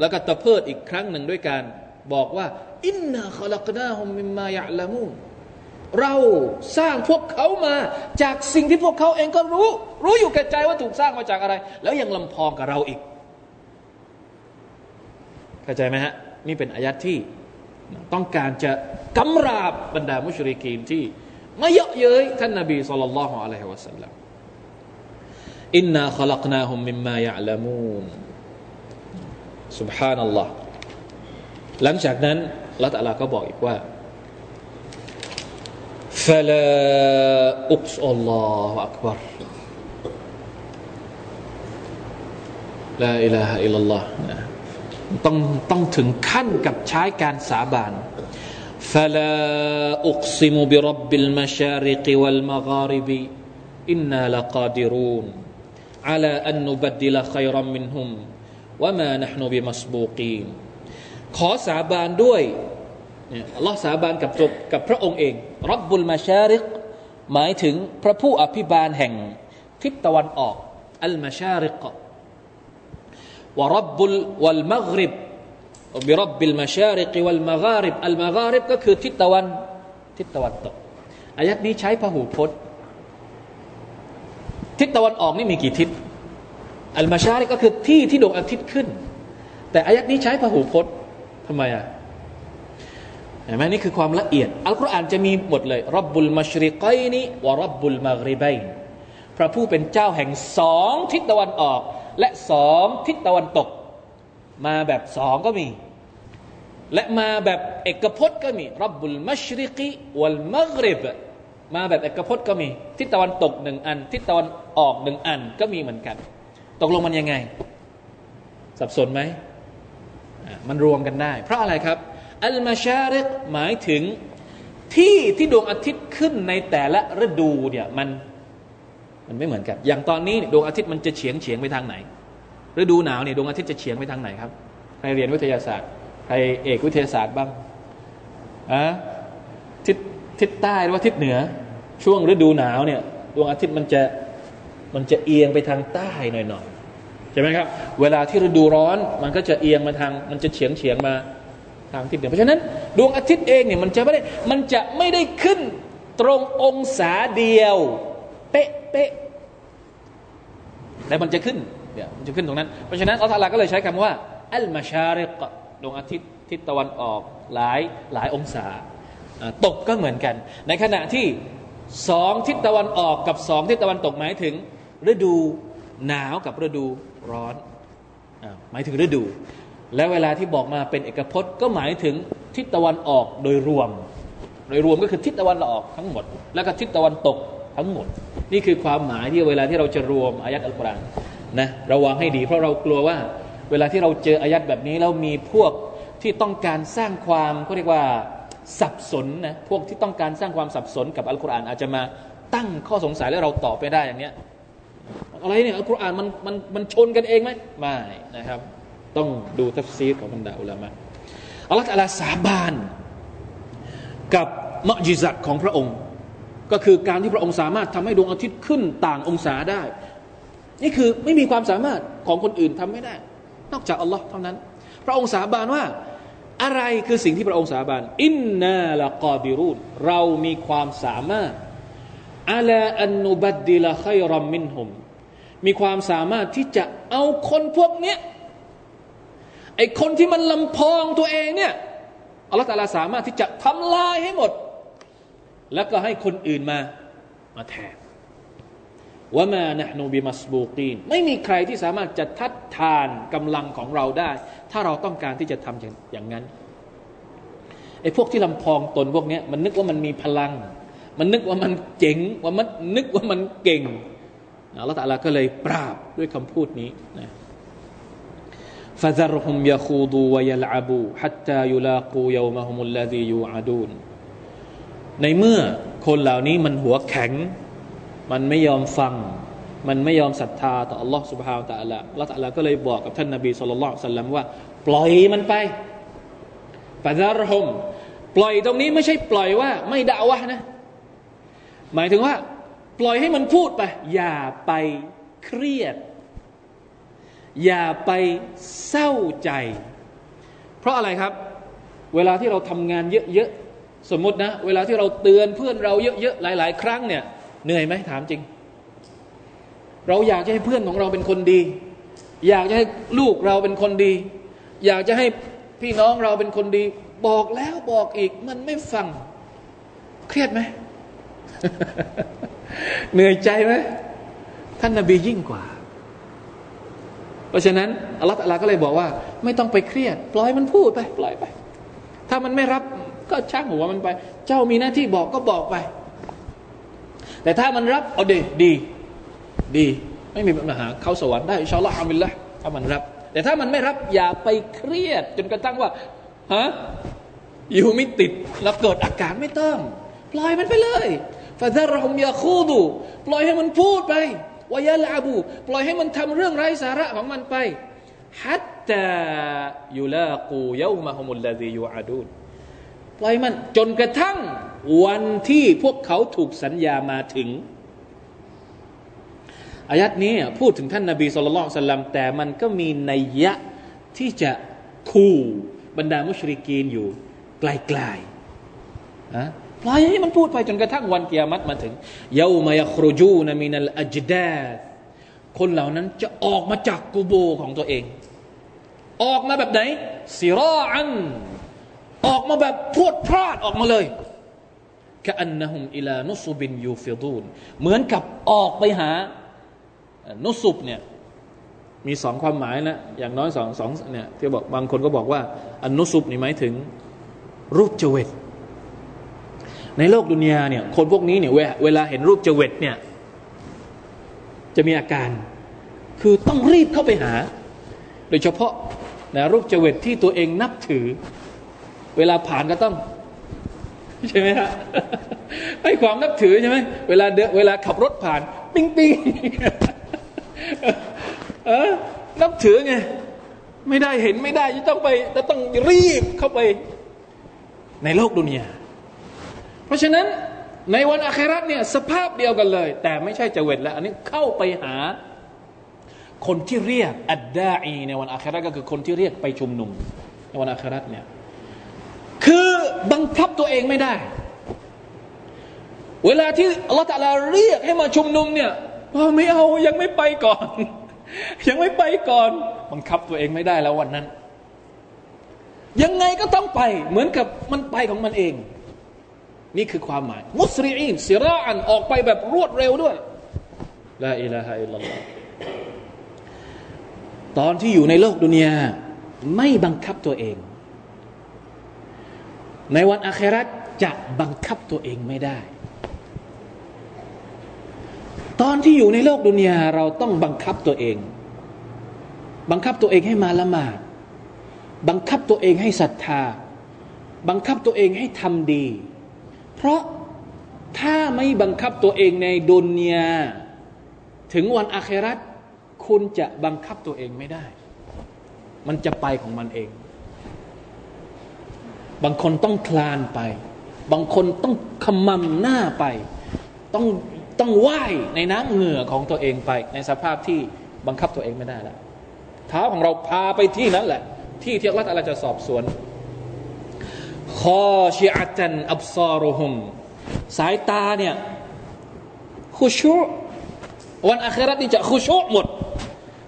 แล้วก็ตะเพิดอีกครั้งหนึ่งด้วยการบอกว่า อินนาขลักนาฮุมมิมายะละมูเราสร้างพวกเขามาจากสิ่งที่พวกเขาเองก็รู้ รู้อยู่แก่ใจว่าถูกสร้างมาจากอะไร แล้วยังลำพองกับเราอีก เข้าใจไหมฮะ นี่เป็นอายัดที่ ต้องการจะกำราบบรรดามุชริกีนที่มาเยอะเย้ยท่านนบีสุลต่านละฮ์อะลัยฮิวะสัลลัมอินนาขลักนาฮุมมิมมายะลามูน سبحان อัลลอฮ์หลังจากนั้นละตัลลาก็บอกอีกว่า فلا أقص الله أكبر لا إله إلا الله ต้องต้องถึงขั้นกับใช้การสาบาน فلا أقسم برب المشارق والمغارب إنا لقادرون على أن نبدل خيرا منهم وما نحن بمسبوقين ขอสาบานด้วยเนี่ยอัลลอฮ์สาบานกับตัวกับพระองค์เองรับบุลมาชาริกหมายถึงพระผู้อภิบาลแห่งทิศตะวันออกอัลมาชาริก วรับบุลวัลมักริบบิรับบิลมาชาริกิวัลมากริบอัลมากริบก็คือทิศตะวัน ทิศตะวันตกอายัดนี้ใช้พหูพจน์ ทิศตะวันออกนี่มีกี่ทิศอัลมาชาริกก็คือที่ที่ดวงอาทิตย์ขึ้น แต่อายัดนี้ใช้พหูพจน์ทำไมอะเห็นไหมนี่คือความละเอียด อัลกุรอานจะมีหมดเลยรับบุลมัชริกัยนี้วรับบุลมากริบัยพระผู้เป็นเจ้าแห่งสองทิศตะวันออก และสองทิศตะวันตก มาแบบสองก็มี และมาแบบเอกพจน์ก็มีรับบุลมัชริกีวัลมักริบมาแบบเอกพจน์ก็มี ทิศตะวันตกหนึ่งอัน ทิศตะวันออกหนึ่งอันก็มีเหมือนกัน ตกลงมันยังไง สับสนไหมมันรวมกันได้ เพราะอะไรครับ อัลมาชาริกหมายถึงที่ที่ดวงอาทิตย์ขึ้นในแต่ละฤดูเนี่ยมัน มันไม่เหมือนกัน อย่างตอนนี้ดวงอาทิตย์มันจะเฉียงเฉียงไปทางไหนฤดูหนาวเนี่ยดวงอาทิตย์จะเฉียงไปทางไหนครับใครเรียนวิทยาศาสตร์ใครเอกวิทยาศาสตร์บ้างอะทิศทิศใต้หรือว่าทิศเหนือ ช่วงฤดูหนาวเนี่ยดวงอาทิตย์มันจะมันจะเอียงไปทางใต้หน่อยๆใช่ไหมครับ เวลาที่ฤดูร้อนมันก็จะเอียงมาทาง มันจะเฉียงเฉียงมาทางทิศเหนือเพราะฉะนั้นดวงอาทิตย์เองเนี่ยมันจะไม่ได้มันจะไม่ได้ขึ้นตรงองศาเดียว เป๊ะเป๊ะ แต่มันจะขึ้นเนี่ยมันจะขึ้นตรงนั้น เพราะฉะนั้นอัลลอฮฺก็เลยใช้คำว่าอัลมาชาริกดวงอาทิตย์ทิศตะวันออกหลายหลายองศาตกก็เหมือนกัน ในขณะที่สองทิศตะวันออกกับสองทิศตะวันตกหมายถึง ฤดูหนาวกับฤดูร้อนหมายถึงฤดู และเวลาที่บอกมาเป็นเอกพจน์ก็หมายถึงทิศตะวันออกโดยรวม โดยรวมก็คือทิศตะวันออกทั้งหมด แล้วก็ทิศตะวันตก ทั้งหมด นี่คือความหมายที่เวลาที่เราจะรวมอายัดอัลกุรอานนะระวังให้ดี เพราะเรากลัวว่า เวลาที่เราเจออายัดแบบนี้แล้วมีพวกที่ต้องการสร้างความเขาเรียกว่าสับสนนะพวกที่ต้องการสร้างความสับสนกับอัลกุรอานอาจจะมาตั้งข้อสงสัยแล้วเราตอบไปได้อย่างเนี้ยอะไรเนี่ยอัลกุรอานมันมันมันชนกันเองไหมไม่นะครับ ต้องดูทัฟซีรของบรรดาอุลามะอัลลอฮฺตะอาลาสาบานกับมะจิซัตของพระองค์ ก็คือการที่พระองค์สามารถทำให้ดวงอาทิตย์ขึ้นต่างองศาได้ นี่คือไม่มีความสามารถของคนอื่นทำไม่ได้ นอกจากอัลลอฮ์เท่านั้น พระองค์สาบานว่าอะไรคือสิ่งที่พระองค์สาบานإنا لقادرون เรามีความสามารถอัลาอันนุบัดดิละขัยรัมมินหุมมีความสามารถที่จะเอาคนพวกเนี้ยไอ้คนที่มันลำพองตัวเองเนี่ยอัลลอฮฺตาลาสามารถที่จะทำลายให้หมด แล้วก็ให้คนอื่นมามาแทนว่ามานะนูบิมัสบูกีนไม่มีใครที่สามารถจะทัดทานกำลังของเราได้ ถ้าเราต้องการที่จะทำอย่างนั้นไอ้พวกที่ลำพองตนพวกนี้มันนึกว่ามันมีพลัง มันนึกว่ามันเจ๋งว่ามันนึกว่ามันเก่งอัลลอฮฺตาลาก็เลยปราบด้วยคำพูดนี้นะ فذرهم يخوضوا ويلعبوا حتى يلاقوا يومهم الذي يوعدون ในเมื่อคนเหล่านี้มันหัวแข็ง มันไม่ยอมฟัง มันไม่ยอมศรัทธาต่อ Allah سبحانه และ تعالى ละตะลาก็เลยบอกกับท่านนบีสุลต่านสัลลัมว่า ปล่อยมันไปฟาซารฮมปล่อยตรงนี้ไม่ใช่ปล่อยว่า ไม่ด่าวะนะ หมายถึงว่า ปล่อยให้มันพูดไป อย่าไปเครียดอย่าไปเศร้าใจ เพราะอะไรครับ เวลาที่เราทำงานเยอะๆ สมมตินะ เวลาที่เราเตือนเพื่อนเราเยอะๆหลาย ๆ ครั้งเนี่ยเหนื่อยไหมถามจริง เราอยากจะให้เพื่อนของเราเป็นคนดี อยากจะให้ลูกเราเป็นคนดี อยากจะให้พี่น้องเราเป็นคนดี บอกแล้วบอกอีกมันไม่ฟัง เครียดไหมเหนื่อยใจไหมท่านนาบียิ่งกว่า เพราะฉะนั้นอัลลอฮฺก็เลยบอกว่า ไม่ต้องไปเครียด ปล่อยมันพูดไป ปล่อยไป ถ้ามันไม่รับ ก็ช่างหัวมันไป เจ้ามีหน้าที่บอกก็บอกไป แต่ถ้ามันรับเอาดีดี ดี ไม่มีปัญหาเข้าสวรรค์ได้อิชาอัลลอฮฺฮามิลละถ้ามันรับ แต่ถ้ามันไม่รับอย่าไปเครียด จนกระทั่งว่าฮะอยู่ไม่ติดแล้วเกิดอาการไม่ต้อง ปล่อยมันไปเลยฟาซารฮุมยาคูดูปล่อยให้มันพูดไปวายาลาบู ปล่อยให้มันทำเรื่องไร้สาระของมันไปฮัตตายุลากูยามาฮุมุลลาดียูอาดูน ปล่อยมันจนกระทั่งวันที่พวกเขาถูกสัญญามาถึงอายัดนี้พูดถึงท่านนาบีสุลต่านสัลลัมแต่มันก็มีนัยยะที่จะคู่บรรดามุชริกีนอยู่ไกลๆนะปล่อยให้มันพูดไปจนกระทั่งวันกียรติมาถึงเยาวมายครูจูนามินัลอัจดาคนเหล่านั้นจะออกมาจากกูโบของตัวเอง ออกมาแบบไหนสิรออัน ออกมาแบบพวดพลาดออกมาเลยกะอันนะฮุมอิลานุสุบินยูฟิดูนเหมือนกับออกไปหา นุสุบเนี่ยมีสองความหมายนะ อย่างน้อยสองสองเนี่ยที่บอกบางคนก็บอกว่า อันนุสุบนี่หมายถึง รูปเจวิตในโลกดุนยาเนี่ยคนพวกนี้เนี่ยเวลาเห็นรูปเจวิตเนี่ยจะมีอาการ คือต้องรีบเข้าไปหา โดยเฉพาะนะรูปเจวิตที่ตัวเองนับถือ เวลาผ่านก็ต้อง ใช่ไหมฮะให้ความนับถือใช่ไหมเวลาเดเวลาขับรถผ่าน ปิ้งปิ้งเออนับถือไงไม่ได้เห็นไม่ได้จะต้องไปจะต้องรีบเข้าไปในโลกดุนยาเพราะฉะนั้นในวันอาคราเนี่ยสภาพเดียวกันเลย แต่ไม่ใช่จะเวทแล้ว อันนี้เข้าไปหา คนที่เรียกอัดดาอีในวันอาคราก็คือคนที่เรียกไปชุมนุม ในวันอาคราเนี่ย บังคับตัวเองไม่ได้ เวลาที่อัลลอฮฺตะลาเรียกให้มาชุมนุมเนี่ยไม่เอายังไม่ไปก่อน ยังไม่ไปก่อน บังคับตัวเองไม่ได้แล้ววันนั้น ยังไงก็ต้องไปเหมือนกับมันไปของมันเอง นี่คือความหมาย มุสรีอินสิราอันออกไปแบบรวดเร็วด้วยลาอิลาฮะอิลลัลลอฮตอนที่อยู่ในโลกดุนยาไม่บังคับตัวเอง ในวันอาคราจะบังคับตัวเองไม่ได้ ตอนที่อยู่ในโลกดุนยาเราต้องบังคับตัวเอง บังคับตัวเองให้มาละหมาดบังคับตัวเองให้ศรัทธา บังคับตัวเองให้ทำดี เพราะถ้าไม่บังคับตัวเองในดุนยาถึงวันอาคราตคุณจะบังคับตัวเองไม่ได้ มันจะไปของมันเอง บางคนต้องคลานไป บางคนต้องขมำหน้าไป ต้องต้องไหว้ในน้ำเหงื่อของตัวเองไป ในสภาพที่บังคับตัวเองไม่ได้แล้วเท้าของเราพาไปที่นั้นแหละ ที่ที่อัลลอฮฺจะสอบสวนคอชิอาจันอับซารุฮุมสายตาเนี่ยคุชุวันอัครานี่จะคุชุหมด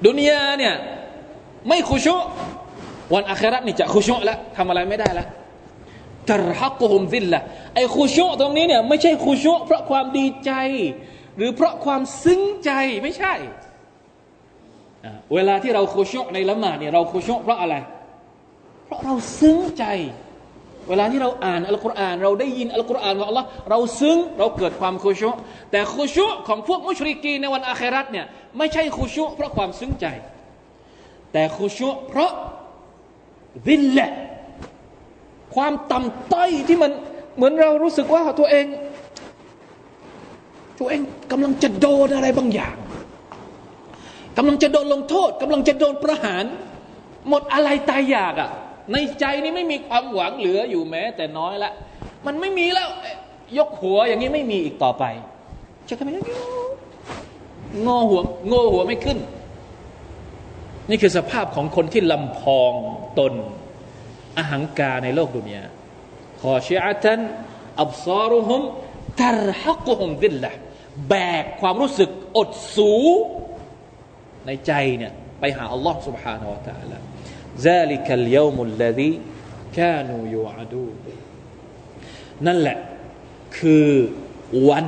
ดุนยาเนี่ยไม่คุชุวันอัครานี่จะคุชุแล้วทำอะไรไม่ได้แล้ว ตรฮักุฮุมซิลละไอ้คุชุตรงนี้เนี่ยไม่ใช่คุชุเพราะความดีใจ หรือเพราะความซึ้งใจไม่ใช่ เวลาที่เราคุชุในละหมาดเนี่ยเราคุชุเพราะอะไร เพราะเราซึ้งใจ เวลาที่เราอ่านอัลกุรอาน เราได้ยินอัลกุรอานของ Allah เราซึ้งเราเกิดความคุชุแต่คุชุของพวกมุชริกีในวันอาคราตเนี่ยไม่ใช่คุชุเพราะความซึ้งใจ แต่คุชุเพราะวิลละ ความต่ำต้อยที่มันเหมือนเรารู้สึกว่าตัวเอง ตัวเองกำลังจะโดนอะไรบางอย่างกำลังจะโดนลงโทษกำลังจะโดนประหาร หมดอะไรตายอยากอะ่ะ ในใจนี่ไม่มีความหวังเหลืออยู่แม้ แต่น้อยละ มันไม่มีแล้วยกหัวอย่างนี้ไม่มีอีกต่อไปจะทำยังไมงอหัวงอหัวไม่ขึ้น นี่คือสภาพของคนที่ลำพองตน อหังการในโลกดุนยาขอชีอาตันอับซารุฮุมตรฮักุฮุมดิลละแบกความรู้สึกอดสูในใจเนี่ยไปหาอัลลอฮ์ سبحانه และ تعالى ذلك اليوم الذي كانوا يوعدون นั่นแหละคือวัน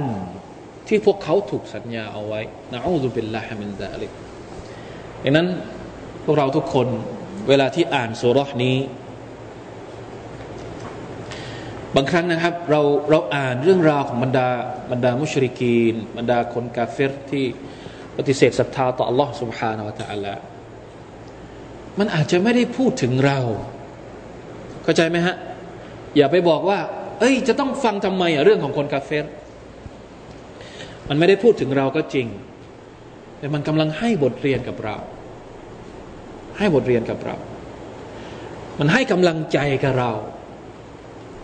ที่พวกเขาถูกสัญญาเอาไว้นะอูซุบิลลาฮิมินซาลิกดังนั้นพวกเราทุกคนเวลาที่อ่านสุรษนี้ บางครั้งนะครับเราเราอ่านเรื่องราวของบรรดาบรรดามุชริกีน บรรดาคนกาเฟรที่ปฏิเสธศรัทธาต่อ Allah سبحانه และ تعالى มันอาจจะไม่ได้พูดถึงเรา เข้าใจไหมฮะ อย่าไปบอกว่า เอ้ย จะต้องฟังทำไมอะเรื่องของคนกาเฟรมันไม่ได้พูดถึงเราก็จริง แต่มันกำลังให้บทเรียนกับเรา ให้บทเรียนกับเรา มันให้กำลังใจกับเรา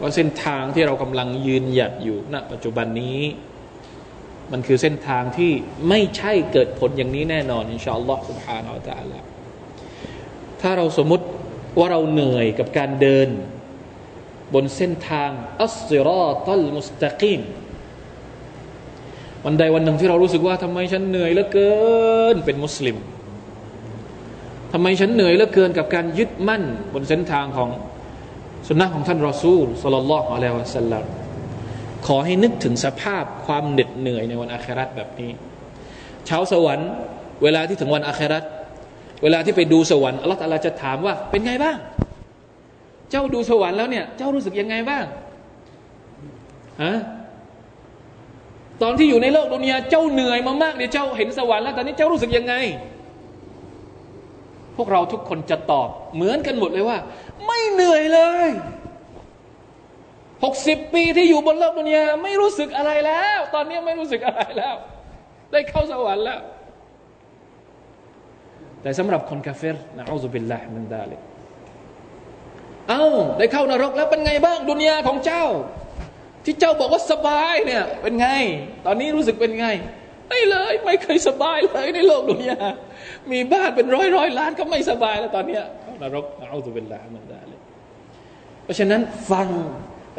ว่าเส้นทางที่เรากำลังยืนหยัดอยู่ณปัจจุบันนี้ มันคือเส้นทางที่ไม่ใช่เกิดผลอย่างนี้แน่นอนอินชาอัลลอฮฺสุบฮานาอัลละลาถ้าเราสมมติว่าเราเหนื่อยกับการเดิน บนเส้นทางอัสซิรอตัลมุสตะกีมวันใดวันหนึ่งที่เรารู้สึกว่าทำไมฉันเหนื่อยเหลือเกินเป็นมุสลิมทำไมฉันเหนื่อยเหลือเกินกับการยึดมั่นบนเส้นทางของ สุนนะของท่านรอซูลสลลัลลอฮุอะลัยฮิวะสัลลัมขอให้นึกถึงสภาพความเหน็ดเหนื่อยในวันอาคราตแบบนี้ชาวสวรรค์ เวลาที่ถึงวันอาคราตเวลาที่ไปดูสวรรค์อัลลอฮฺอาจะถามว่า เป็นไงบ้าง เจ้าดูสวรรค์แล้วเนี่ย เจ้ารู้สึกยังไงบ้างฮะตอนที่อยู่ในโลกดุนยาเจ้าเหนื่อยมามากเดี๋ยวเจ้าเห็นสวรรค์แล้วตอนนี้เจ้ารู้สึกยังไง วกเราทุกคนจะตอบ เหมือนกันหมดเลยว่า ไม่เหนื่อยเลยหกสิบปีที่อยู่บนโลกดุนยาไม่รู้สึกอะไรแล้ว ตอนนี้ไม่รู้สึกอะไรแล้ว ได้เข้าสวรรค์แล้ว แต่สำหรับคนกาเฟรนะอัลลอฮฺบิลลาฮ์มันดาเลยเอา้าได้เข้านรกแล้วเป็นไงบ้างดุนยาของเจ้า ที่เจ้าบอกว่าสบายเนี่ยเป็นไง ตอนนี้รู้สึกเป็นไงไม่เลย ไม่เคยสบายเลยในโลกดุนยา มีบ้านเป็นร้อยร้อยล้านก็ไม่สบายแล้วตอนเนี้ยนรกเอาตัวเป็นลามันได้เลยเพราะฉะนั้นฟัง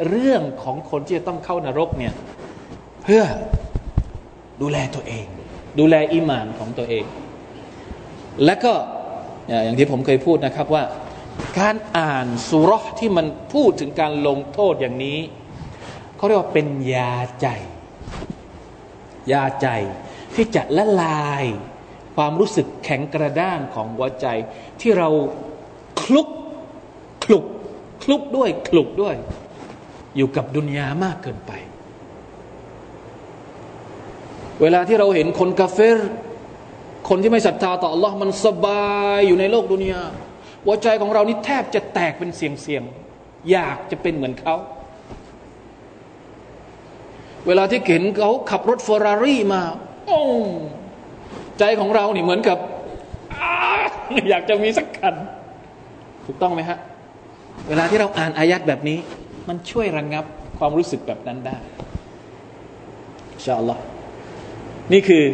เรื่องของคนที่จะต้องเข้านรกเนี่ยเพื่อดูแลตัวเอง ดูแลอิมานของตัวเอง และก็อย่างที่ผมเคยพูดนะครับว่า การอ่านสุรษที่มันพูดถึงการลงโทษอย่างนี้เขาเรียกว่าเป็นยาใจ ยาใจที่จะละลาย ความรู้สึกแข็งกระด้างของหัวใจ ที่เราคลุกคลุกคลุกด้วยคลุกด้วย อยู่กับดุนยามากเกินไป เวลาที่เราเห็นคนกาเฟรคนที่ไม่ศรัทธาต่อ Allah มันสบายอยู่ในโลกดุนยาหัวใจของเรานี่แทบจะแตกเป็นเสียงเสียงอยากจะเป็นเหมือนเขา เวลาที่เห็นเขาขับรถเฟอร์รารี่มา โอ้ ใจของเราเนี่เหมือนกับอยากจะมีสักคัน ถูกต้องไหมฮะ เวลาที่เราอ่านอายัดแบบนี้ มันช่วยระงงับความรู้สึกแบบนั้นได้ชาอัลลอฮ์นี่คือ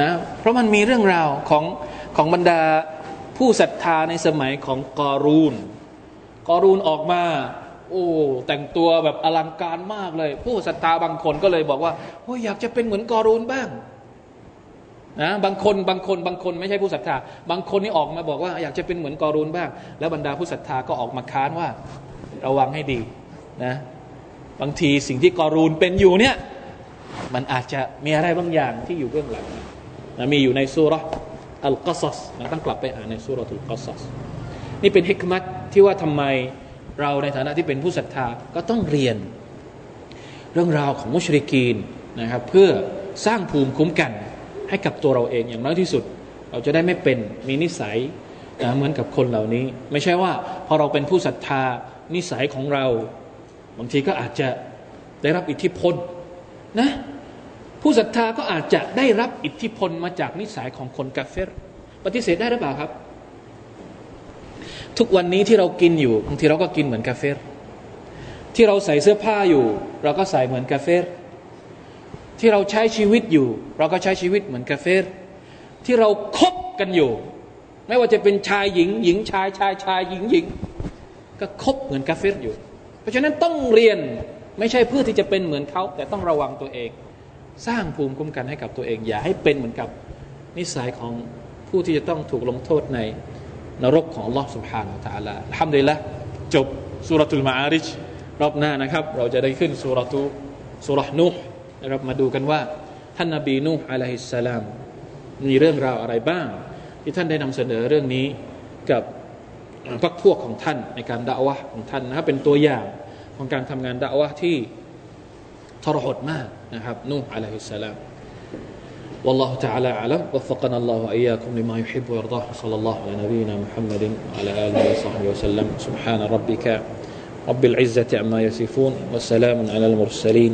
นะเพราะมันมีเรื่องราวของของบรรดาผู้ศรัทธาในสมัยของกอรูน กอรูนออกมา โอ้แต่งตัวแบบอลังการมากเลย ผู้ศรัทธาบางคนก็เลยบอกว่าโอ้ยอยากจะเป็นเหมือนกอรูนบ้าง นะบางคนบางคนบางคนไม่ใช่ผู้ศรัทธา บางคนนี่ออกมาบอกว่าอยากจะเป็นเหมือนกอรูนบ้าง แล้วบรรดาผู้ศรัทธาก็ออกมาค้านว่าระวังให้ดีนะบางทีสิ่งที่กอรูนเป็นอยู่เนี่ยมันอาจจะมีอะไรบางอย่างที่อยู่เบื้องหลังนะมีอยู่ในสุรอัลกัสสนะต้องกลับไปอ่านในสุรอัลกัสสนี่เป็นฮิกมัตที่ว่าทำไมเราในฐานะที่เป็นผู้ศรัทธาก็ต้องเรียน เรื่องราวของมุชริกีนนะครับเพื่อสร้างภูมิคุ้มกัน ให้กับตัวเราเองอย่างน้อยที่สุด เราจะได้ไม่เป็นมีนิสัยนะเหมือนกับคนเหล่านี้ ไม่ใช่ว่าพอเราเป็นผู้ศรัทธานิสัยของเรา บางทีก็อาจจะได้รับอิทธิพลนะผู้ศรัทธาก็อาจจะได้รับอิทธิพลมาจากนิสัยของคนกาเฟรปฏิเสธได้หรือเปล่าครับ ทุกวันนี้ที่เรากินอยู่บางทีเราก็กินเหมือนกาเฟรที่เราใส่เสื้อผ้าอยู่ เราก็ใส่เหมือนกาเฟร ที่เราใช้ชีวิตอยู่ เราก็ใช้ชีวิตเหมือนกาเฟรที่เราคบกันอยู่ ไม่ว่าจะเป็นชายหญิง หญิงชายชายชายหญิงหญิง ก็คบเหมือนกาเฟรอยู่ เพราะฉะนั้นต้องเรียนไม่ใช่เพื่อที่จะเป็นเหมือนเขา แต่ต้องระวังตัวเอง สร้างภูมิคุ้มกันให้กับตัวเอง อย่าให้เป็นเหมือนกับนิสัยของผู้ที่จะต้องถูกลงโทษในนรกของ Allah سبحانه และ تعالى ทำได้ละจบสุรทูลมาอาริชรอบหน้านะครับ เราจะได้ขึ้นสุรทูสุรนูห์ นะครับมาดูกันว่า ท่านนบีนูห์อะลัยฮิสสลามมีเรื่องราวอะไรบ้าง ที่ท่านได้นำเสนอเรื่องนี้กับพรรคพวกของท่านในการด่าวะของท่านนะครับเป็นตัวอย่างของการทำงานด่าวะที่ทรหดมากนะครับนูห์อะลัยฮิสสลาม والله تعالى أعلم وفقنا الله وإياكم لما يحب ويرضاه صلى الله على نبينا محمد وعلى آله وصحبه وسلم سبحان ربك رب العزة عما يصفون وسلام على المرسلين